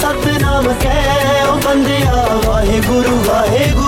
सतनाम कै बंदिया वाहे गुरु वाहे गुरु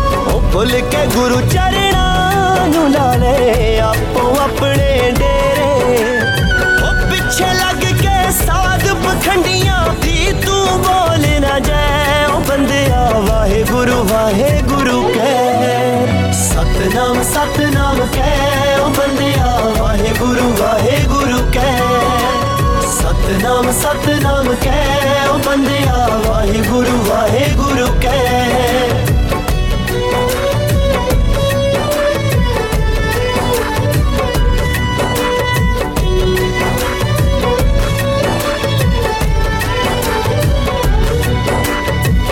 ਭੁੱਲ ਕੇ ਗੁਰੂ ਚਰਣਾ ਨੂੰ ਲਾ ਲੈ, ਆਪੋ ਆਪਣੇ ਡੇਰੇ। ਉਹ ਪਿੱਛੇ ਲੱਗ ਕੇ ਸਾਧ ਪਖੰਡੀਆਂ ਦੀ ਤੂੰ ਬੋਲ ਨਾ ਜਾਏ। ਉਹ ਬੰਦਿਆ, ਵਾਹਿਗੁਰੂ ਵਾਹਿਗੁਰੂ ਕਹਿ। ਸਤਨਾਮ ਸਤਨਾਮ ਕਹਿ, ਉਹ ਬੰਦਿਆ, ਵਾਹਿਗੁਰੂ ਵਾਹਿਗੁਰੂ ਕਹਿ। ਸਤਨਾਮ ਸਤਨਾਮ ਕਹਿ ਓ ਬੰਦਿਆ, ਵਾਹਿਗੁਰੂ ਵਾਹਿਗੁਰੂ ਕਹਿ।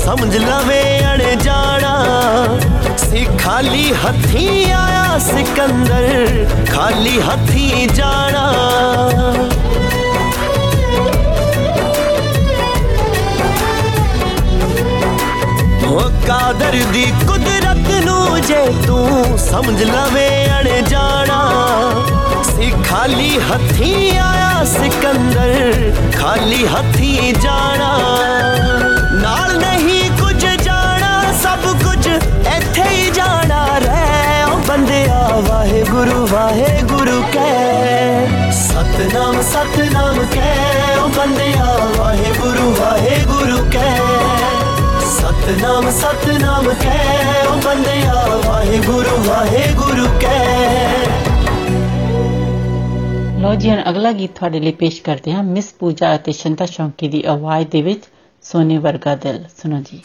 ਸਮਝ ਲਵੇਂ ਅਣਜਾਣਾ ਸੀ ਖਾਲੀ ਹੱਥੀ ਆਇਆ ਸਿਕੰਦਰ ਖਾਲੀ ਹੱਥੀ ਜਾਣਾ ਉਹ ਕਾਦਰ ਦੀ ਕੁਦਰਤ ਨੂੰ ਜੇ ਤੂੰ ਸਮਝ ਲਵੇਂ ਅਣਜਾਣਾ ਸੀ ਖਾਲੀ ਹੱਥੀ ਆਇਆ ਸਿਕੰਦਰ ਖਾਲੀ ਹੱਥੀ ਜਾਣਾ ਨਾਲ ਨਹੀਂ ਗੁਰੂ ਵਾਹਿਗੁਰੂ ਕਹਿ। ਸਤਨਾਮ ਸਤਨਾਮ ਕਹਿ। ਉਹ ਬੰਦਿਆ ਵਾਹਿਗੁਰੂ ਵਾਹਿਗੁਰੂ ਕਹਿ। ਸਤਨਾਮ ਸਤਨਾਮ ਕਹਿ। ਉਹ ਬੰਦਿਆ ਵਾਹਿਗੁਰੂ ਵਾਹਿਗੁਰੂ ਕਹਿ। ਲੋ ਜੀ, ਹੁਣ ਅਗਲਾ ਗੀਤ ਤੁਹਾਡੇ ਲਈ ਪੇਸ਼ ਕਰਦੇ ਹਾਂ। ਮਿਸ ਪੂਜਾ ਅਤੇ ਸ਼ੰਤਾ ਸ਼ੌਂਕੀ ਦੀ ਆਵਾਜ਼ ਦੇ ਵਿੱਚ ਸੋਨੇ ਵਰਗਾ ਦਿਲ। ਸੁਣੋ ਜੀ।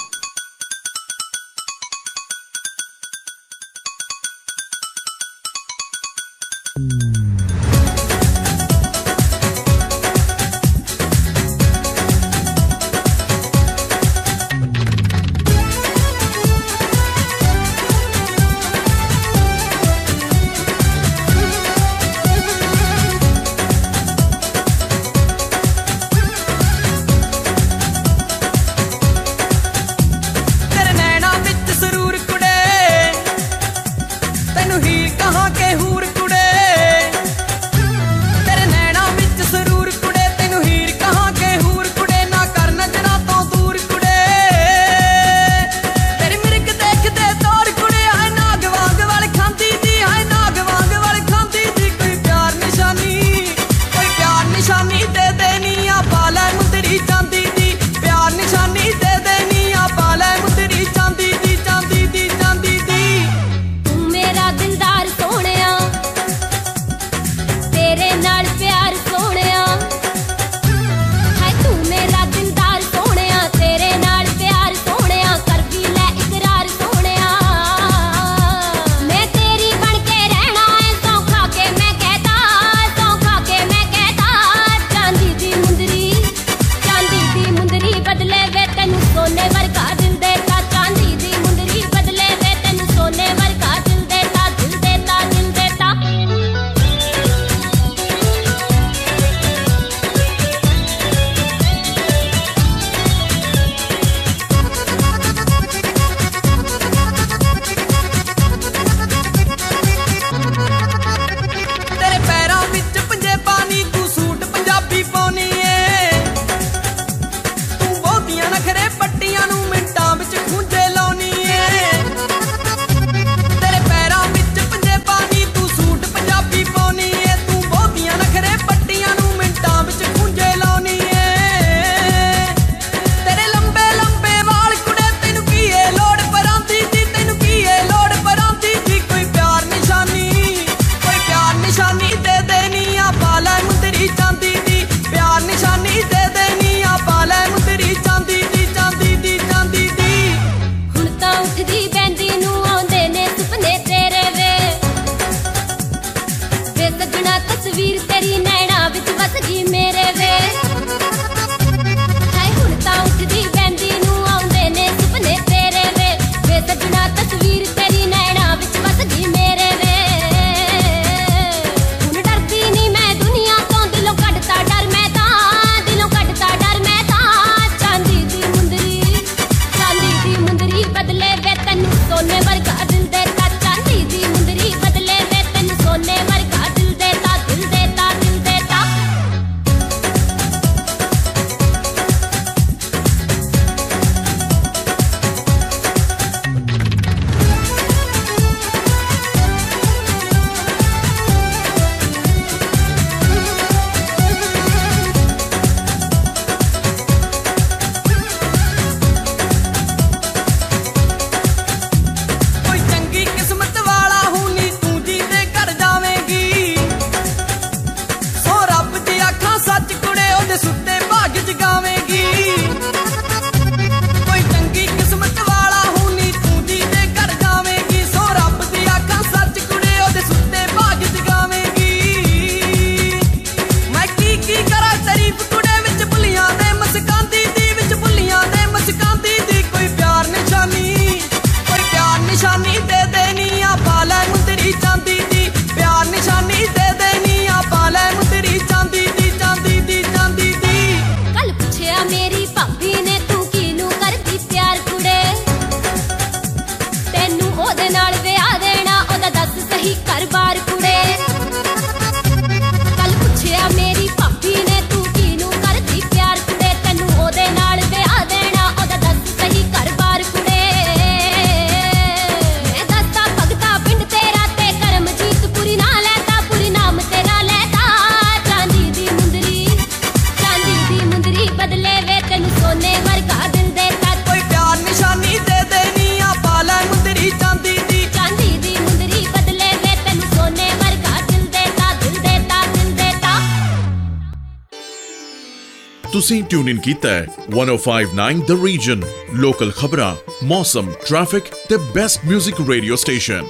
ਤੁਸੀਂ ਟਿਊਨ ਇਨ ਕੀਤਾ ਹੈ 1059 ਦ ਰੀਜਨ ਲੋਕਲ ਖਬਰਾਂ ਮੌਸਮ ਟ੍ਰੈਫਿਕ ਤੇ best 뮤직 radio station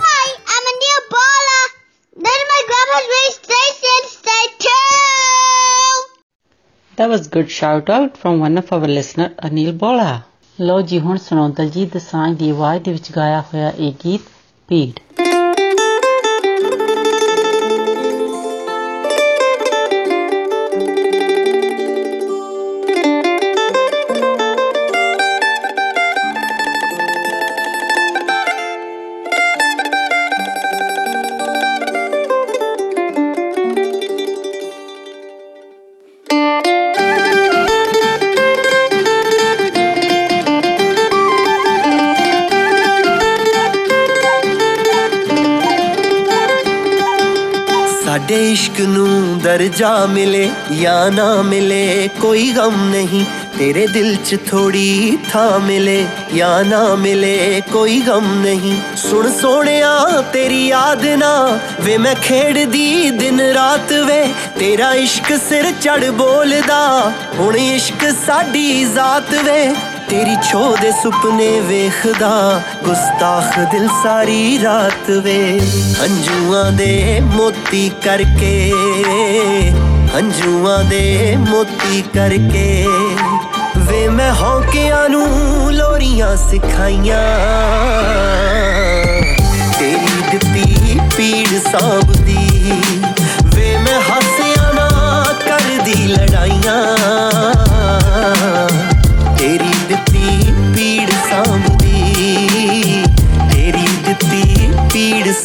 Hi, I'm a new baller. Then my grandma's radio station. Stay tuned. That was good shout out from one of our listener Anil Bola. ਲੋ ਜੀ ਹੁਣ ਸੁਣੋ ਦਲਜੀਤ ਦਸਾਂਝ ਦੀ ਆਵਾਜ਼ ਦੇ ਵਿੱਚ ਗਾਇਆ ਹੋਇਆ ਇਹ ਗੀਤ ਪੀੜ ਸਾਡੇ ਇਸ਼ਕ ਨੂੰ ਦਰਜਾ ਮਿਲੇ ਜਾਂ ਨਾ ਮਿਲੇ, ਕੋਈ ਗਮ ਨਹੀਂ, ਤੇਰੇ ਦਿਲ 'ਚ ਥੋੜੀ ਥਾਂ ਮਿਲੇ ਜਾਂ ਨਾ ਮਿਲੇ, ਕੋਈ ਗਮ ਨਹੀਂ। ਸੁਣ ਸੋਹਣਿਆ, ਤੇਰੀ ਯਾਦ ਨਾ ਵੇ, ਮੈਂ ਖੇਡਦੀ ਦਿਨ ਰਾਤ ਵੇ, ਤੇਰਾ ਇਸ਼ਕ ਸਿਰ ਚੜ ਬੋਲਦਾ, ਹੁਣ ਇਸ਼ਕ ਸਾਡੀ ਜ਼ਾਤ ਵੇ। ਤੇਰੀ ਛੋ ਦੇ ਸੁਪਨੇ ਵੇਖਦਾ, ਗੁਸਤਾਖ ਦਿਲ ਸਾਰੀ ਰਾਤ ਵੇ। ਹੰਝੂਆਂ ਦੇ ਮੋਤੀ ਕਰਕੇ, ਹੰਝੂਆਂ ਦੇ ਮੋਤੀ ਕਰਕੇ ਵੇ ਮੈਂ ਹੌਕਿਆਂ ਨੂੰ ਲੋਰੀਆਂ ਸਿਖਾਈਆਂ। ਤੇਰੀ ਦਿੱਤੀ ਪੀੜ ਸਾਂਭਦੀ, ਵੇ ਮੈਂ ਹਾਸਿਆਂ ਨਾ ਕਰਦੀ ਲੜਾਈਆਂ।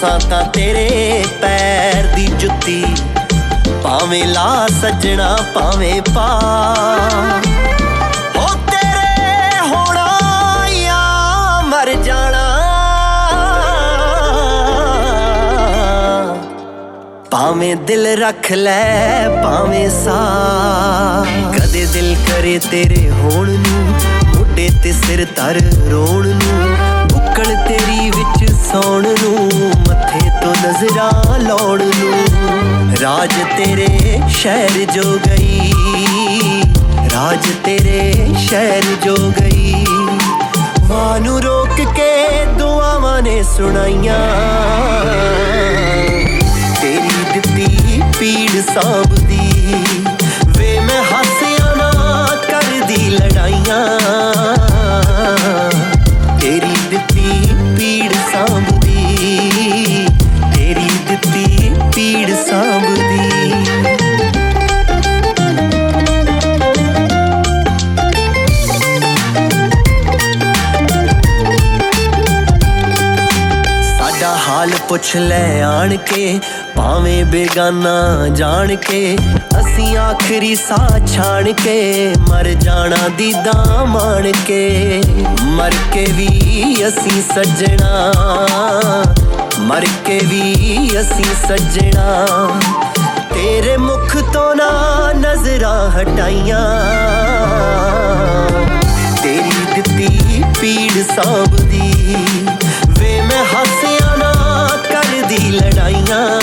ਅਸਾਂ ਤਾਂ ਤੇਰੇ ਪੈਰ ਦੀ ਜੁੱਤੀ। ਭਾਵੇਂ ਲਾ ਸੱਜਣਾ, ਭਾਵੇਂ ਪਾ ਹੋ ਤੇਰੇ ਹੋਣਾ ਜਾਂ ਮਰ ਜਾਣਾ। ਭਾਵੇਂ ਦਿਲ ਰੱਖ ਲੈ, ਭਾਵੇਂ ਸਾ ਕਦੇ ਦਿਲ ਕਰੇ ਤੇਰੇ ਹੋਣ ਨੂੰ, ਮੋਢੇ ਤੇ ਸਿਰ ਧਰ ਰੋਣ ਨੂੰ, ਬੁੱਕਲ ਤੇਰੀ ਵਿੱਚ ਸੌਣ ਨੂੰ। ਤੋਂ ਨਜ਼ਰਾਂ ਲਾਉਣ ਨੂੰ ਰਾਜ ਤੇਰੇ ਸ਼ਹਿਰ ਜੋ ਗਈ, ਰਾਜ ਤੇਰੇ ਸ਼ਹਿਰ ਜੋ ਗਈ। ਮਾਂ ਨੂੰ ਰੋਕ ਕੇ ਦੁਆਵਾਂ ਨੇ ਸੁਣਾਈਆਂ। ਤੇਰੀ ਦਿੱਤੀ ਪੀੜ ਸਾਂਭਦੀ, ਵੇ ਮੈਂ ਹਾਸਿਆਂ ਨਾ ਕਰਦੀ ਲੜਾਈਆਂ। ਪੁੱਛ ਲੈ ਆਣ ਕੇ ਭਾਵੇਂ ਬੇਗਾਨਾ ਜਾਣ ਕੇ ਅਸੀਂ ਆਖਰੀ ਸਾਹ ਛਾਣ ਕੇ ਮਰ ਜਾਣਾ ਦੀਦਾ ਮਾਣ ਕੇ ਮਰ ਕੇ ਵੀ ਅਸੀਂ ਸੱਜਣਾ, ਮਰ ਕੇ ਵੀ ਅਸੀਂ ਸੱਜਣਾ। ਤੇਰੇ ਮੁਖ ਤੋਂ ਨਾ ਨਜ਼ਰਾਂ ਹਟਾਈਆਂ। ਤੇਰੀ ਦਿੱਤੀ ਪੀੜ ਸਾਂਭਦੀ ਵੇ ਮੈਂ ਹਾਸਿਆਂ ਨਾ ਕਰਦੀ ਲੜਾਈਆਂ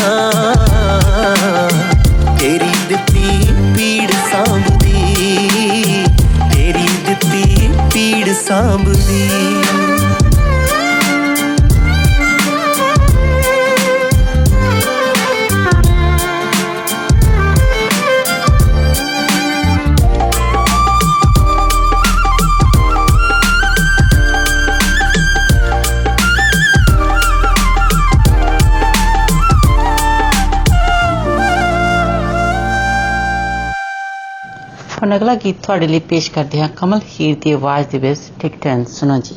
ਤੇਰੀ ਦਿੱਤੀ ਪੀੜ ਸਾਂਭਦੀ ਤੇਰੀ ਦਿੱਤੀ ਪੀੜ ਸਾਂਭਦੀ। ਹੁਣ ਅਗਲਾ ਗੀਤ ਤੁਹਾਡੇ ਲਈ ਪੇਸ਼ ਕਰਦੇ ਹਾਂ ਕਮਲ ਹੀਰ ਦੀ ਆਵਾਜ਼ ਦੇ ਵਿੱਚ ਟਿਕ ਟੈਨ ਸੁਣੋ ਜੀ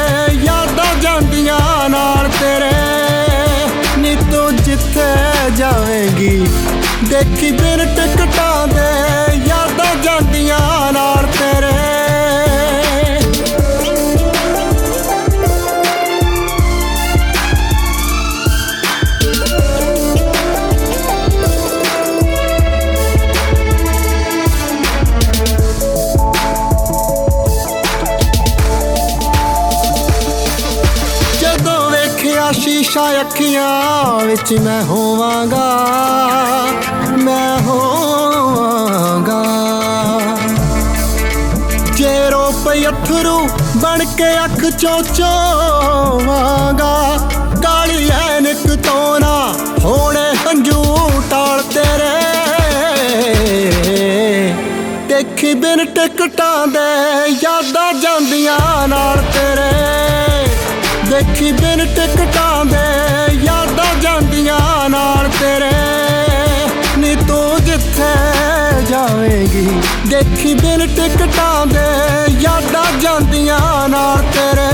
जाएगी। देखी फिर टिकटा दे। ਵਿੱਚ ਮੈਂ ਹੋਵਾਂਗਾ ਮੈਂ ਹੋਵਾਂਗਾ। ਜੇ ਰੋ ਪਈ ਅਥਰੂ ਬਣ ਕੇ ਅੱਖ ਚੋਂ ਚੋਵਾਂਗਾ। ਕਾਲੀ ਐਨਕ ਤੋਂ ਨਾ ਹੋਣੇ ਹੰਝੂ ਟਾਲ ਤੇਰੇ। ਦੇਖੀ ਬਿਨ ਟਿਕਟਾਂ ਦੇ ਯਾਦਾਂ ਜਾਂਦੀਆਂ ਨਾਲ ਤੇਰੇ। ਦੇਖੀ ਬਿਨ ਟਿਕਟਾਂ ਦੇਖੀ ਬਿਨ ਟਿਕਟਾਂ ਦੇ ਯਾਦਾਂ ਜਾਂਦੀਆਂ ਨਾਲ ਤੇਰੇ।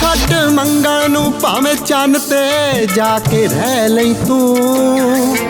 ਛੱਡ ਮੰਗਲ ਨੂੰ ਭਾਵੇਂ ਚੰਨ ਤੇ ਜਾ ਕੇ ਰਹਿ ਲਈ ਤੂੰ।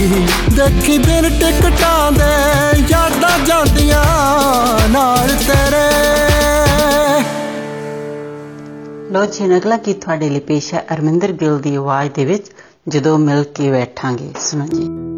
ਜਾਵੇਂਗੀ ਦੇਖੀ ਬਿਨ ਟਿਕਟਾਂ ਦੇ ਯਾਦਾਂ ਜਾਂਦੀਆਂ ਨਾਲ ਤੇਰੇ। ਲੋ ਜੀ ਅਗਲਾ ਕੀ ਤੁਹਾਡੇ ਲਈ ਪੇਸ਼ ਹੈ ਅਰਮਿੰਦਰ ਗਿੱਲ ਦੀ ਆਵਾਜ਼ ਦੇ ਵਿੱਚ, ਜਦੋਂ ਮਿਲ ਕੇ ਬੈਠਾਂਗੇ। ਸੁਣੋ ਜੀ।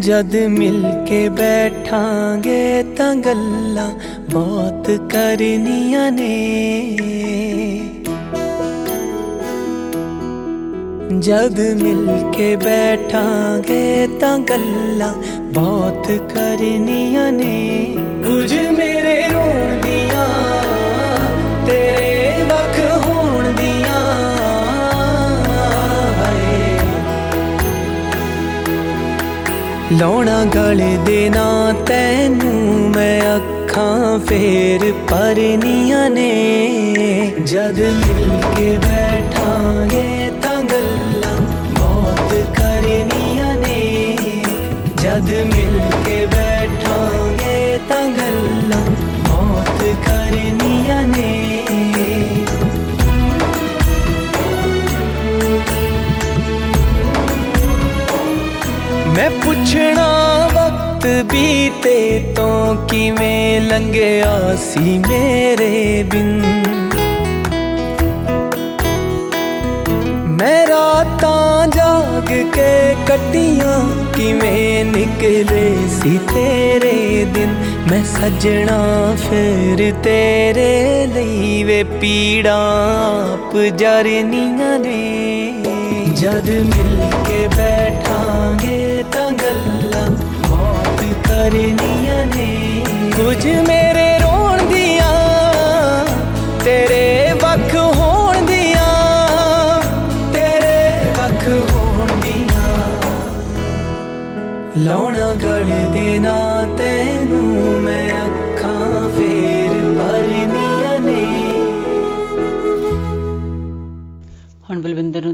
ਜਦ ਮਿਲ ਕੇ ਬੈਠਾਂਗੇ ਤਾਂ ਗੱਲਾਂ ਬਹੁਤ ਕਰਨੀਆਂ ਨੇ। ਜਦ ਮਿਲ ਕੇ ਬੈਠਾਂਗੇ ਤਾਂ ਗੱਲਾਂ ਬਹੁਤ ਕਰਨੀਆਂ ਨੇ। ਕੁਝ ਲਾਉਣਾ ਗਲੇ ਦੇ ਨਾ ਤੈਨੂੰ ਮੈਂ ਅੱਖਾਂ ਫੇਰ ਪਰਨੀਆਂ ਨੇ। ਜਦ ਮਿਲ ਕੇ ਬੈਠਾਂਗੇ ਮੈਂ ਪੁੱਛਣਾ ਵਕਤ ਬੀਤੇ ਤੋਂ ਕਿਵੇਂ ਲੰਘਿਆ ਸੀ ਮੇਰੇ ਬਿਨ ਮੈਂ ਰਾਤਾਂ ਜਾਗ ਕੇ ਕੱਟੀਆਂ ਕਿਵੇਂ ਨਿਕਲੇ ਸੀ ਤੇਰੇ ਦਿਨ ਮੈਂ ਸੱਜਣਾ ਫਿਰ ਤੇਰੇ ਲਈ ਵੇ ਪੀੜਾਂ ਆਪ ਜਰਨੀਆਂ ਨੇ ਜਦ ਮਿਲ प्यार निया ने तुझ में ਬਲਵਿੰਦਰ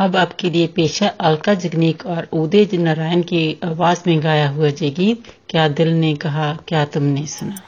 अब आपके लिए पेश है अलका जगनीक और उदय नारायण की आवाज़ में गाया हुआ जय गीत, क्या दिल ने कहा, क्या तुमने सुना?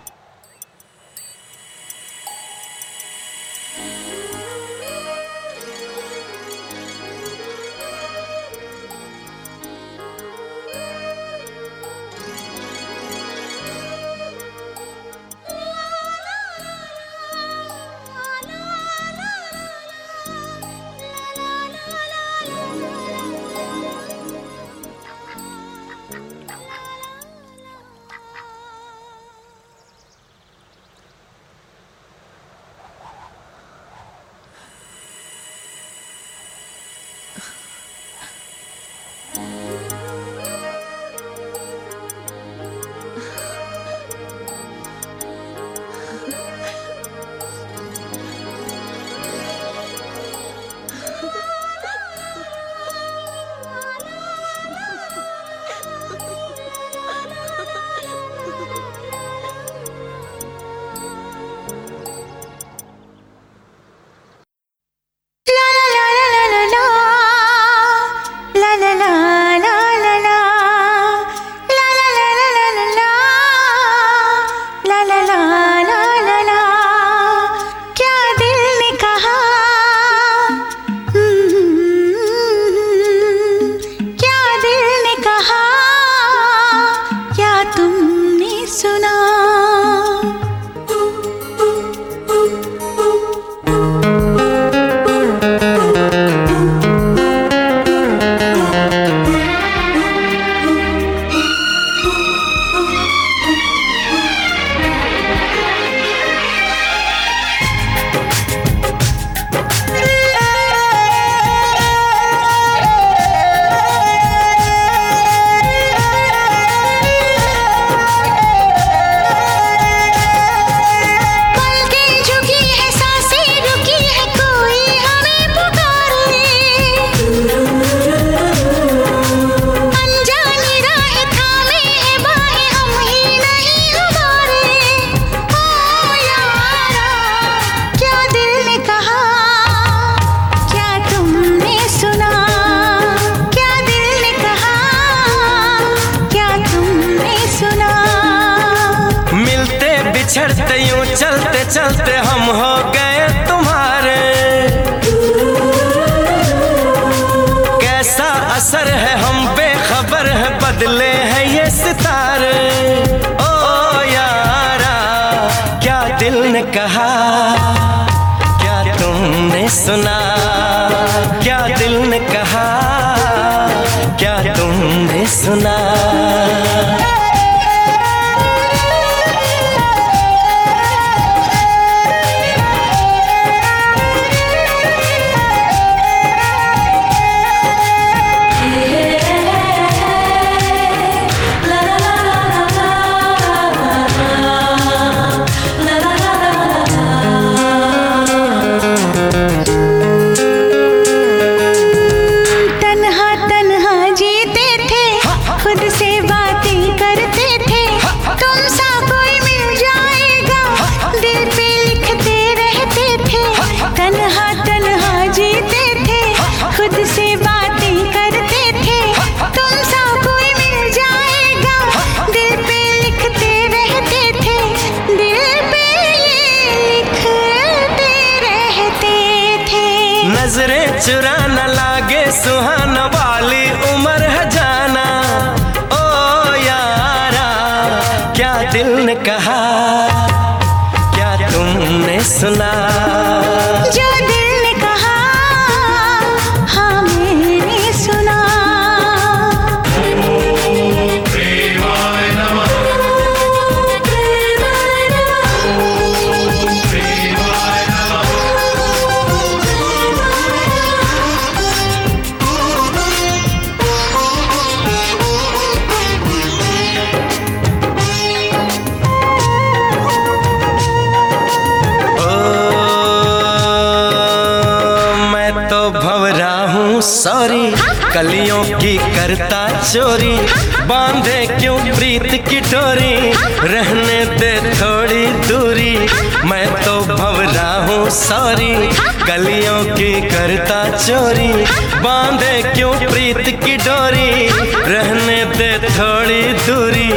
करता चोरी। बांधे क्यों प्रीत की डोरी? रहने दे थोड़ी दूरी,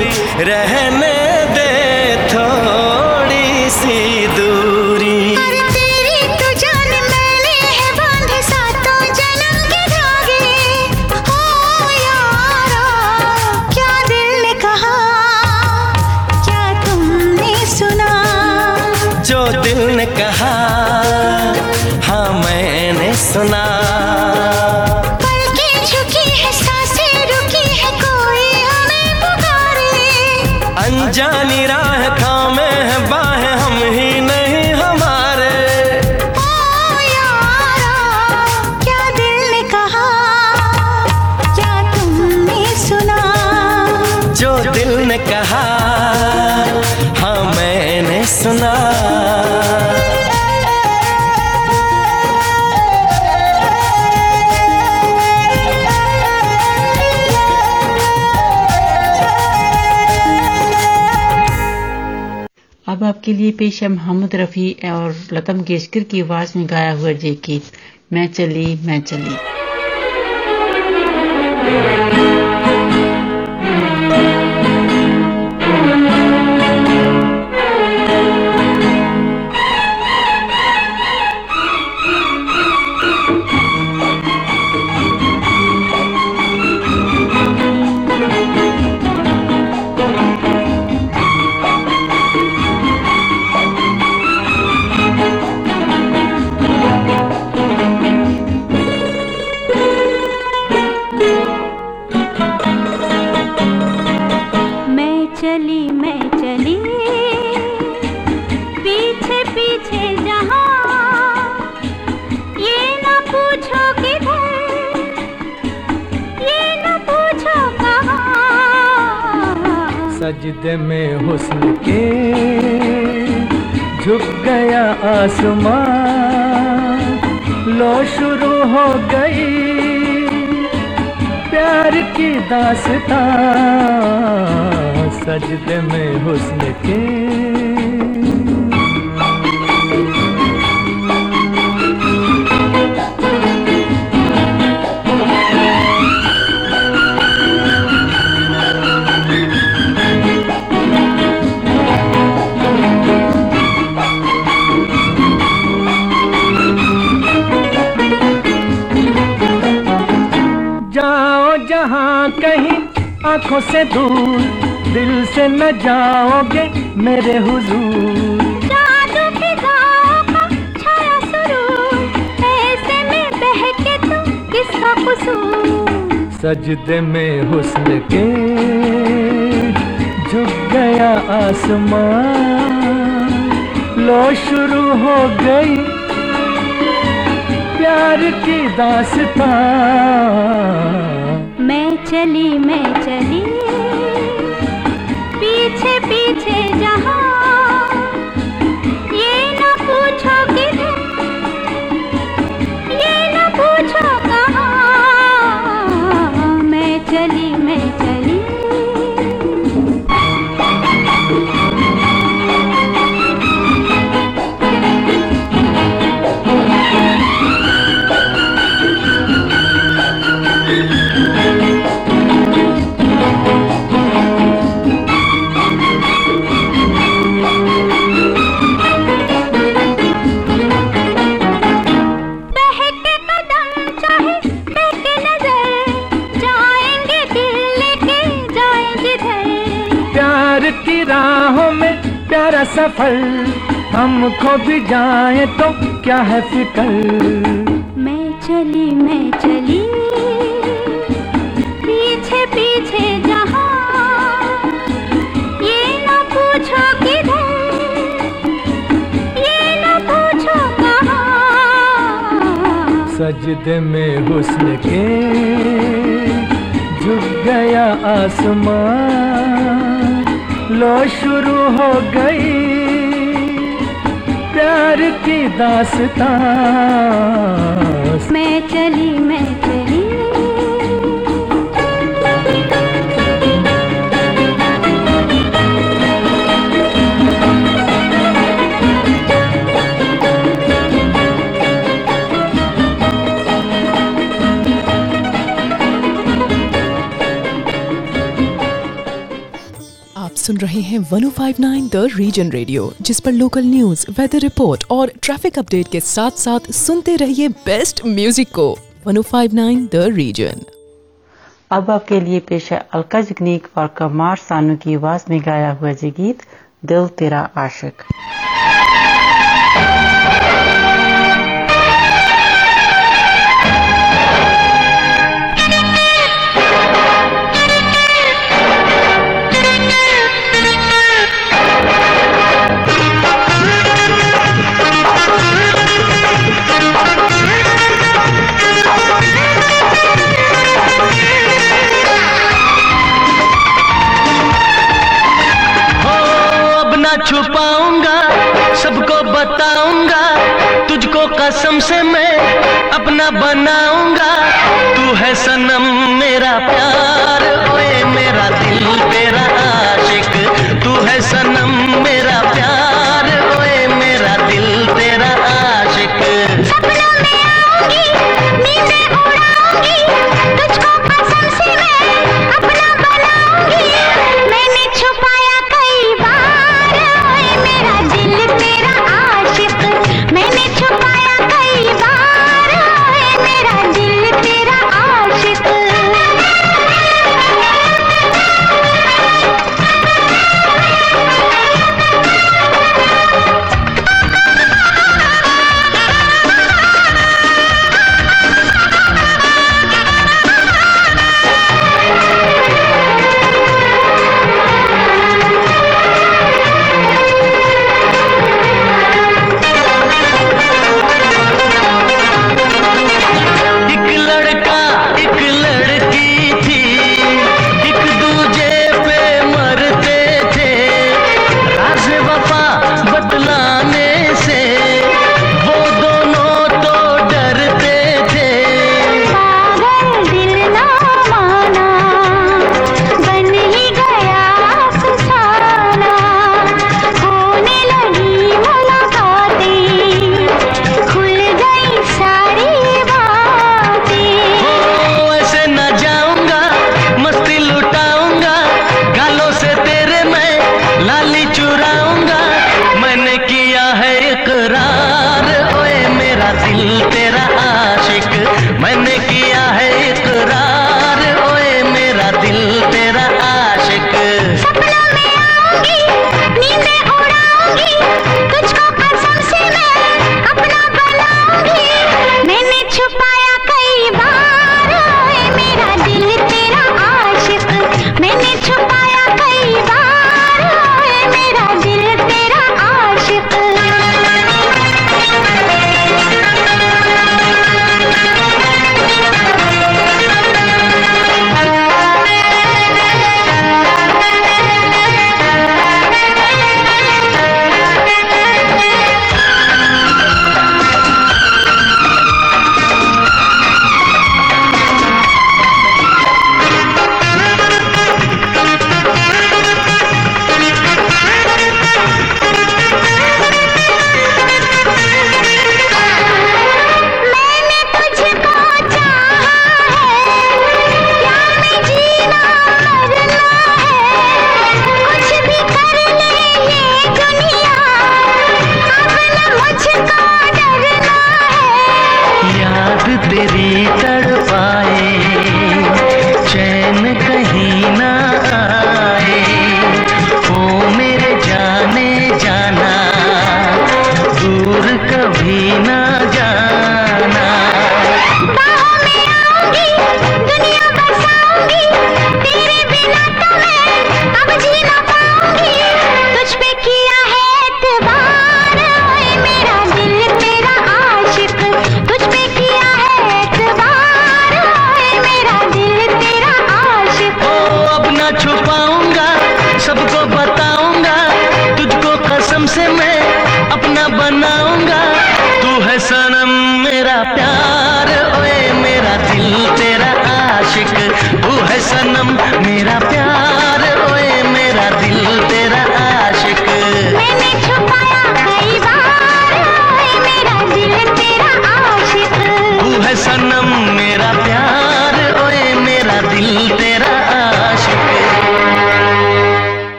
रहने दे थोड़ी सी दूरी। पुकारे अनजानी आपके लिए पेश है मोहम्मद रफ़ी और लता मंगेशकर की आवाज़ में गाया हुआ ये गीत, मैं चली मैं चली। सजदे में हुस्न के झुक गया आसमान। लो शुरू हो गई प्यार की दास्तां। सजदे में हुस्न के आँखों से दूर दिल से न जाओगे मेरे हुजूर। जादू फिजाओं का छाया सुरूर ऐसे में बहके तुम किसका सजदे में हुस्न के झुक गया आसमान। लो शुरू हो गई प्यार की दास्तां मैं चली मैं चली। पीछे पीछे जहाँ हमको भी जाए तो क्या है फ़िक्र? मैं चली मैं चली। पीछे पीछे जहाँ। ये न पूछो ये न पूछो कहाँ। सजदे में हुस्न के झुक गया आसमान। लो शुरू हो गई प्यार की दासता। मैं चली मैं चली। सुन रहे हैं 1059 द रीजन रेडियो जिस पर लोकल न्यूज़ वेदर रिपोर्ट और ट्रैफ़िक अपडेट के साथ साथ सुनते रहिए बेस्ट म्यूज़िक को। 1059 द रीजन अब आपके लिए पेश है अलका जगनीक और कमार सानू की आवाज़ में गाया हुआ जी गीत दिल तेरा आशिक।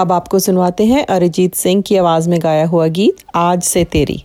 अब आपको सुनवाते हैं अरिजीत सिंह की आवाज़ में गाया हुआ गीत, आज से तेरी।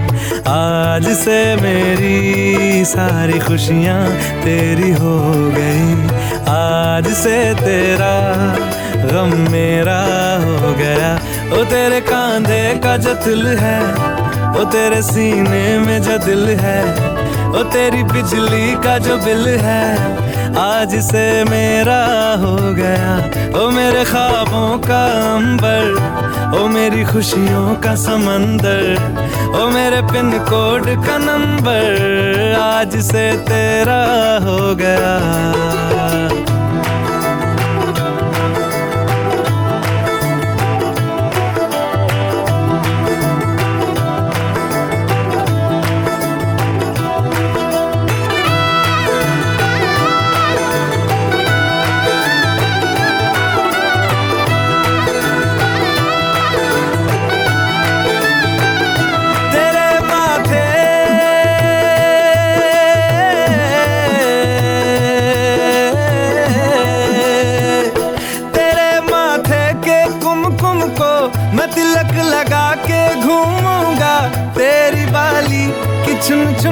आज से मेरी सारी खुशियाँ तेरी हो गई। आज से तेरा गम मेरा हो गया। वो तेरे कांधे का जो दिल है वो तेरे सीने में जो दिल है ओ तेरी बिजली का जो बिल है, आज से मेरा हो गया। ओ मेरे ख्वाबों का अंबर, ओ मेरी खुशियों का समंदर, ओ मेरे पिन कोड का नंबर, आज से तेरा हो गया।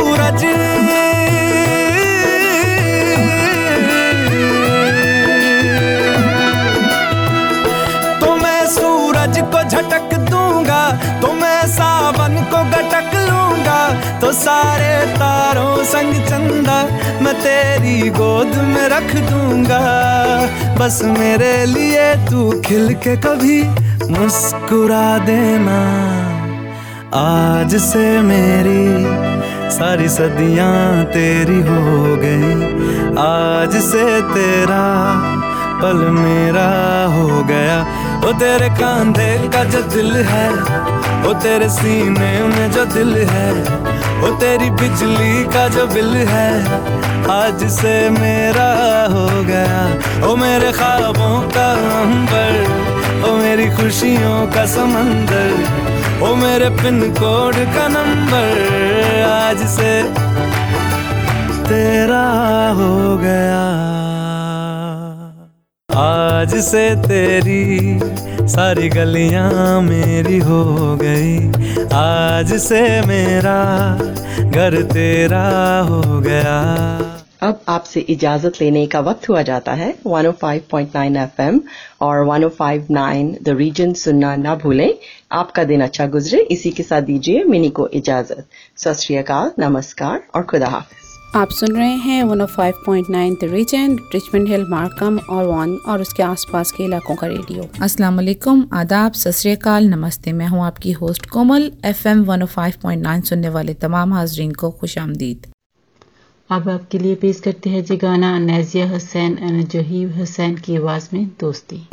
सूरज। तो मैं सूरज को झटक दूँगा तो मैं सावन को गटक लूँगा। तो सारे तारों संग चंदा मैं तेरी गोद में रख दूँगा। बस मेरे लिए तू खिल के कभी मुस्कुरा देना। आज से मेरी सारी सदियाँ तेरी हो गई। आज से तेरा पल मेरा हो गया। वो तेरे कांधे का जो दिल है वो तेरे सीने में जो दिल है वो तेरी बिजली का जो बिल है, आज से मेरा हो गया। ओ मेरे ख्वाबों का अंबर, ओ मेरी खुशियों का समंदर, ओ मेरे पिन कोड का नंबर। आज से तेरा हो गया। आज से तेरी सारी गलियाँ मेरी हो गई। आज से मेरा घर तेरा हो गया। अब आपसे इजाज़त लेने का वक्त हुआ जाता है। 105.9 एफएम और 105.9 द रीजन सुनना ना भूलें। आपका दिन अच्छा गुजरे। इसी के साथ दीजिए मिनी को इजाज़त। सत नमस्कार और खुदा हाफिज। आप सुन रहे हैं 105.9 the region Richmond Hill Markham और वन और उसके आसपास के इलाकों का रेडियो। अस्सलाम वालेकुम आदाब सत नमस्ते। मैं हूँ आपकी होस्ट कोमल एफएम 105.9 सुनने वाले तमाम हाजरीन को खुश आमदीद। अब आपके लिए पेश करते हैं जी गाना नैजिया हुसैन और जहीब हुसैन की आवाज़ में दोस्ती।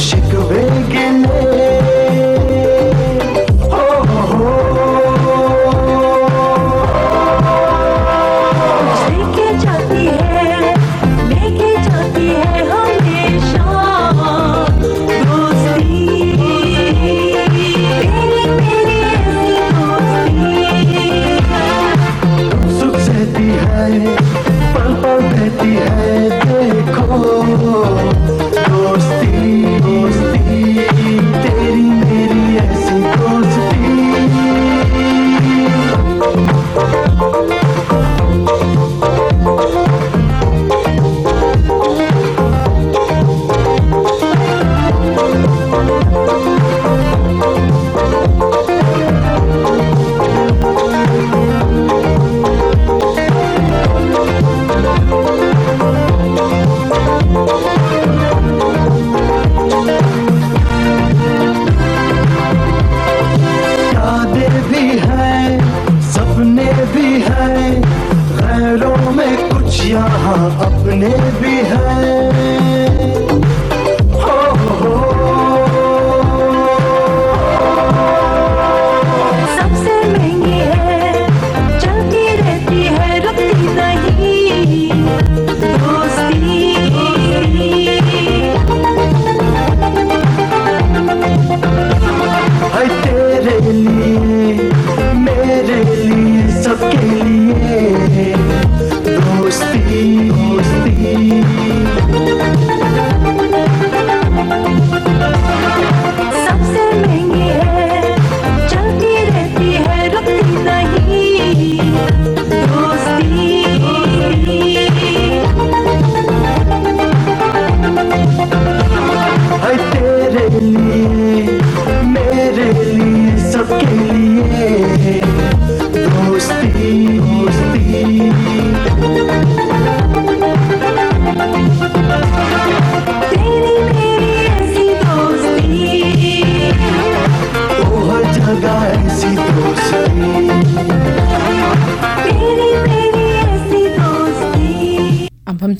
shake away.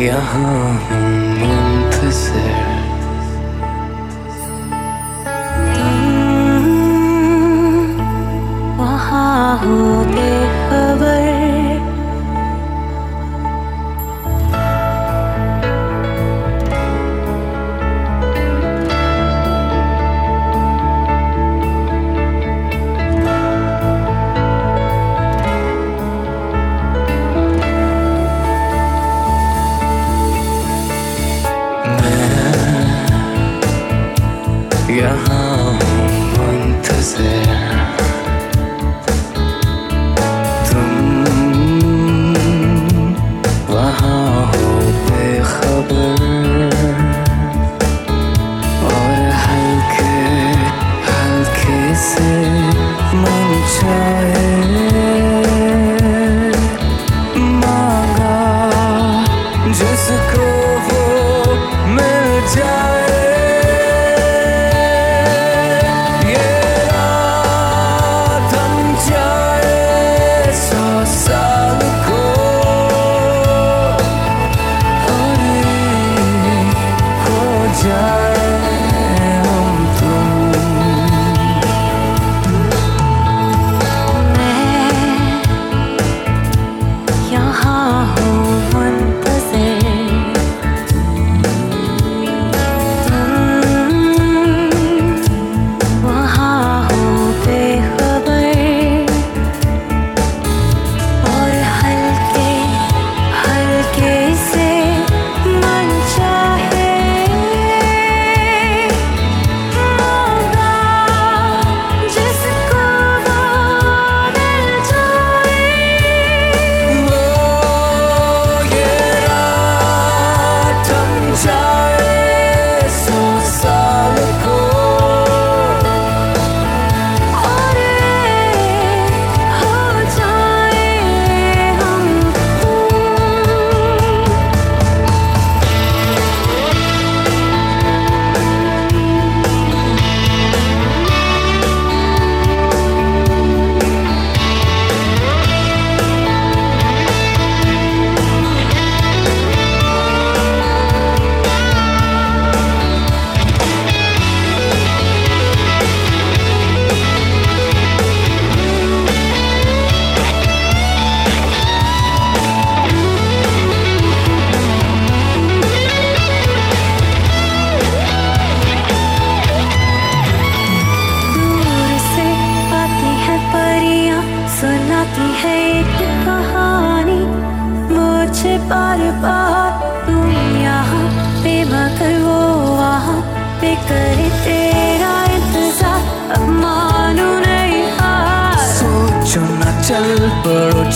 यहाँ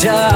Yeah.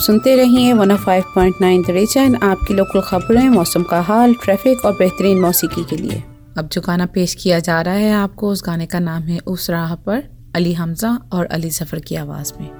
सुनते रहिए 105.9 द रेजन आपकी लोकल खबरें, मौसम का हाल ट्रैफ़िक और बेहतरीन मौसीकी के लिए। अब जो गाना पेश किया जा रहा है आपको, उस गाने का नाम है उस राह पर, अली हमजा और अली ज़फ़र की आवाज़ में।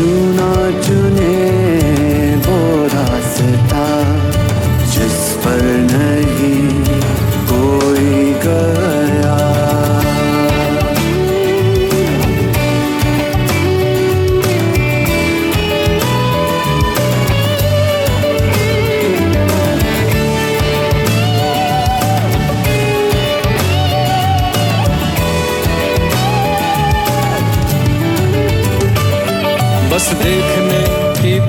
चुना चुने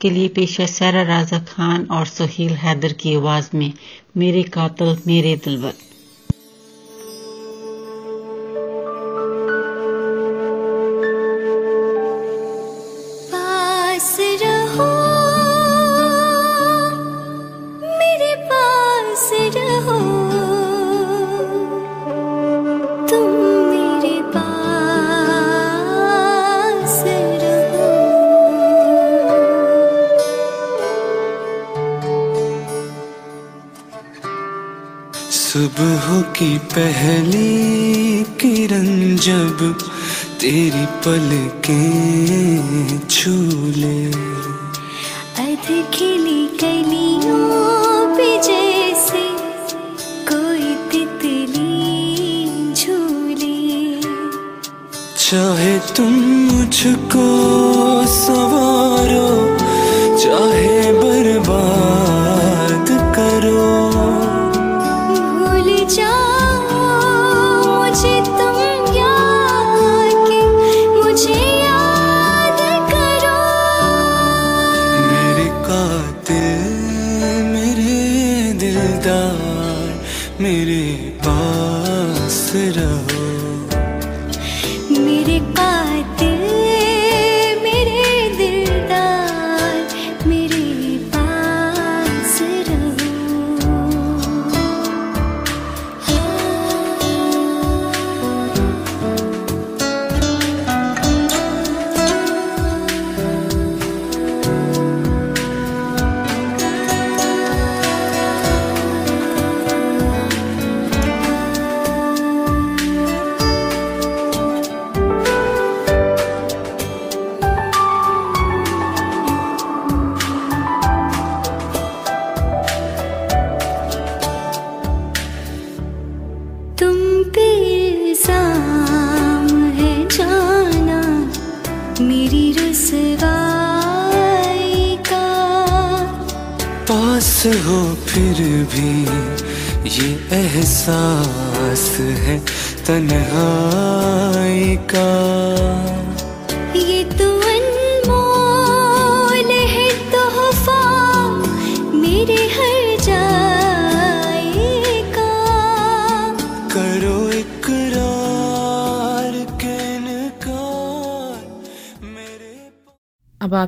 आपके लिए पेश है सारा राजा खान और सुहेल हैदर की आवाज़ में, मेरे कातल, मेरे दिलबर पहली किरण जब तेरी पल के छू